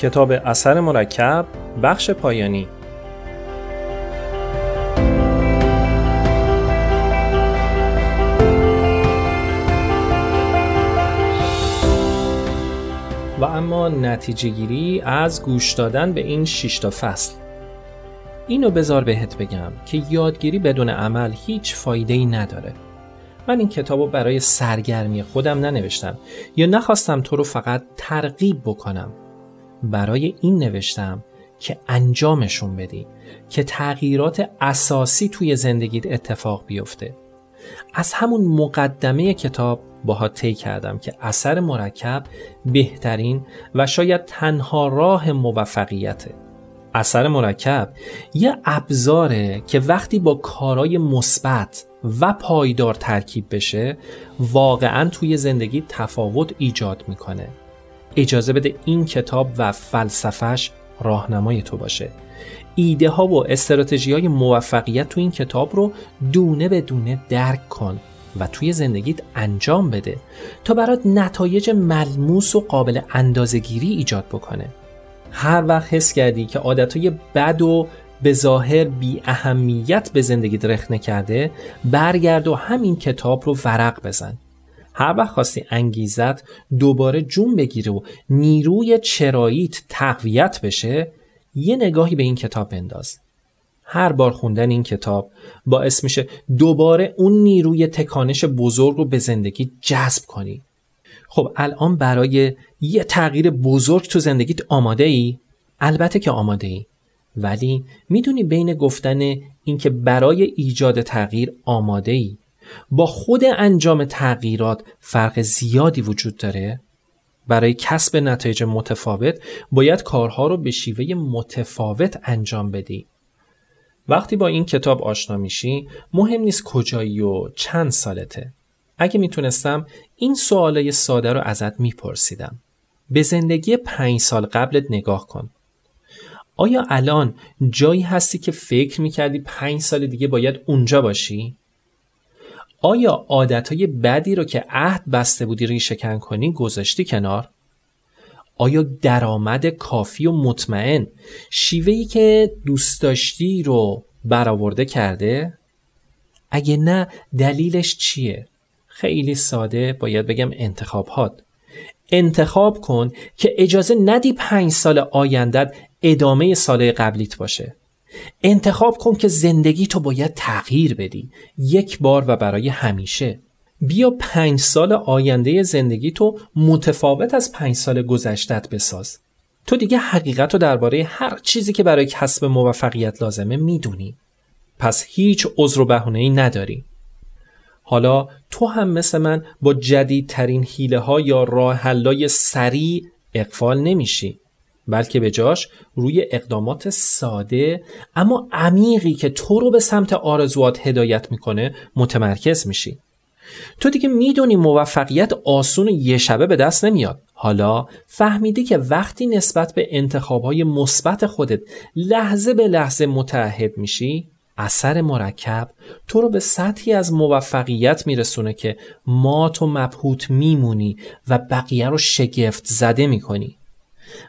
کتاب اثر مرکب بخش پایانی. و اما نتیجه گیری از گوش دادن به این شیشتا فصل. اینو بذار بهت بگم که یادگیری بدون عمل هیچ فایده ای نداره. من این کتاب رو برای سرگرمی خودم ننوشتم یا نخواستم تو رو فقط ترغیب بکنم. برای این نوشتم که انجامشون بدی که تغییرات اساسی توی زندگیت اتفاق بیفته. از همون مقدمه کتاب باها طی کردم که اثر مرکب بهترین و شاید تنها راه موفقیته. اثر مرکب یه ابزاره که وقتی با کارای مثبت و پایدار ترکیب بشه واقعا توی زندگی تفاوت ایجاد می‌کنه. اجازه بده این کتاب و فلسفش راهنمای تو باشه. ایده ها و استراتژی های موفقیت تو این کتاب رو دونه به دونه درک کن و توی زندگیت انجام بده تا برات نتایج ملموس و قابل اندازگیری ایجاد بکنه. هر وقت حس کردی که عادتهای بد و به ظاهر بی اهمیت به زندگی رخ نکرده برگرد و همین کتاب رو ورق بزن. هر وقت خواستی انگیزت دوباره جون بگیره و نیروی چراییت تقویت بشه یه نگاهی به این کتاب بنداز. هر بار خوندن این کتاب باعث میشه دوباره اون نیروی تکانش بزرگ رو به زندگی جذب کنی. خب الان برای یه تغییر بزرگ تو زندگیت آماده ای؟ البته که آماده ای. ولی می‌دونی بین گفتن اینکه برای ایجاد تغییر آماده ای؟ با خود انجام تغییرات فرق زیادی وجود داره؟ برای کسب نتایج متفاوت باید کارها رو به شیوه متفاوت انجام بدی. وقتی با این کتاب آشنا میشی مهم نیست کجایی و چند سالته. اگه می‌تونستم این سوالای ساده رو ازت میپرسیدم. به زندگی پنج سال قبلت نگاه کن. آیا الان جایی هستی که فکر می‌کردی پنج سال دیگه باید اونجا باشی؟ آیا عادتهای بدی رو که عهد بسته بودی ریشهکن کنی گذاشتی کنار؟ آیا درآمد کافی و مطمئن شیوهی که دوست داشتی رو برآورده کرده؟ اگه نه دلیلش چیه؟ خیلی ساده باید بگم انتخاب انتخاب کن که اجازه ندی پنج سال آیندت ادامه سال قبلیت باشه انتخاب کن که زندگی تو باید تغییر بدی. یک بار و برای همیشه. بیا پنج سال آینده زندگی تو متفاوت از پنج سال گذشتت بساز. تو دیگه حقیقت رو درباره هر چیزی که برای کسب موفقیت لازمه می‌دونی. پس هیچ عذر و بهونه ای نداری. حالا تو هم مثل من با جدیدترین حیله ها یا راه حلای سریع اقفال نمیشی. بلکه به جاش روی اقدامات ساده اما عمیقی که تو رو به سمت آرزوات هدایت می‌کنه متمرکز میشی. تو دیگه می‌دونی موفقیت آسون یه شبه به دست نمیاد. حالا فهمیدی که وقتی نسبت به انتخابهای مثبت خودت لحظه به لحظه متعهد میشی اثر مرکب تو رو به سطحی از موفقیت میرسونه که ما تو مبهوت میمونی و بقیه رو شگفت زده می‌کنی.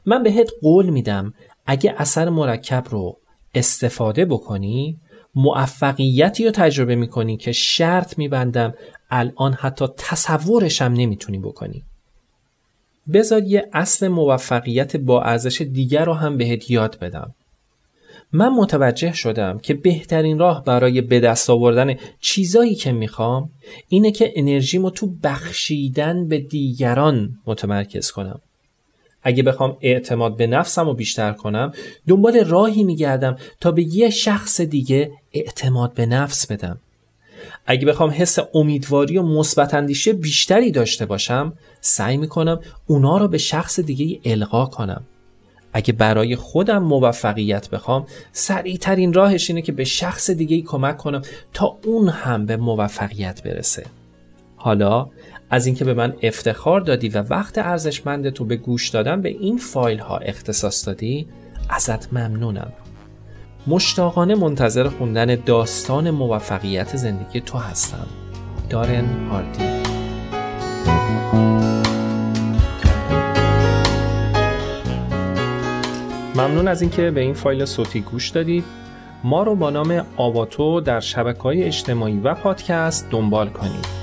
من بهت قول میدم اگه اثر مرکب رو استفاده بکنی موفقیتی رو تجربه می‌کنی که شرط میبندم الان حتی تصورشم نمی‌تونی بکنی. بذار یه اصل موفقیت با ارزش دیگر رو هم بهت یاد بدم. من متوجه شدم که بهترین راه برای به دست آوردن چیزایی که می‌خوام اینه که انرژیمو تو بخشیدن به دیگران متمرکز کنم. اگه بخوام اعتماد به نفسم رو بیشتر کنم دنبال راهی میگردم تا به یه شخص دیگه اعتماد به نفس بدم. اگه بخوام حس امیدواری و مثبت اندیشه بیشتری داشته باشم سعی می‌کنم اونا رو به شخص دیگه القا کنم. اگه برای خودم موفقیت بخوام سریع ترین راهش اینه که به شخص دیگه کمک کنم تا اون هم به موفقیت برسه. حالا از اینکه به من افتخار دادی و وقت ارزشمند تو به گوش دادن به این فایل ها اختصاص دادی ازت ممنونم. مشتاقانه منتظر خوندن داستان موفقیت زندگی تو هستم. دارن هاردی. ممنون از اینکه به این فایل صوتی گوش دادید ما رو با نام آواتو در شبکه های اجتماعی و پادکست دنبال کنید.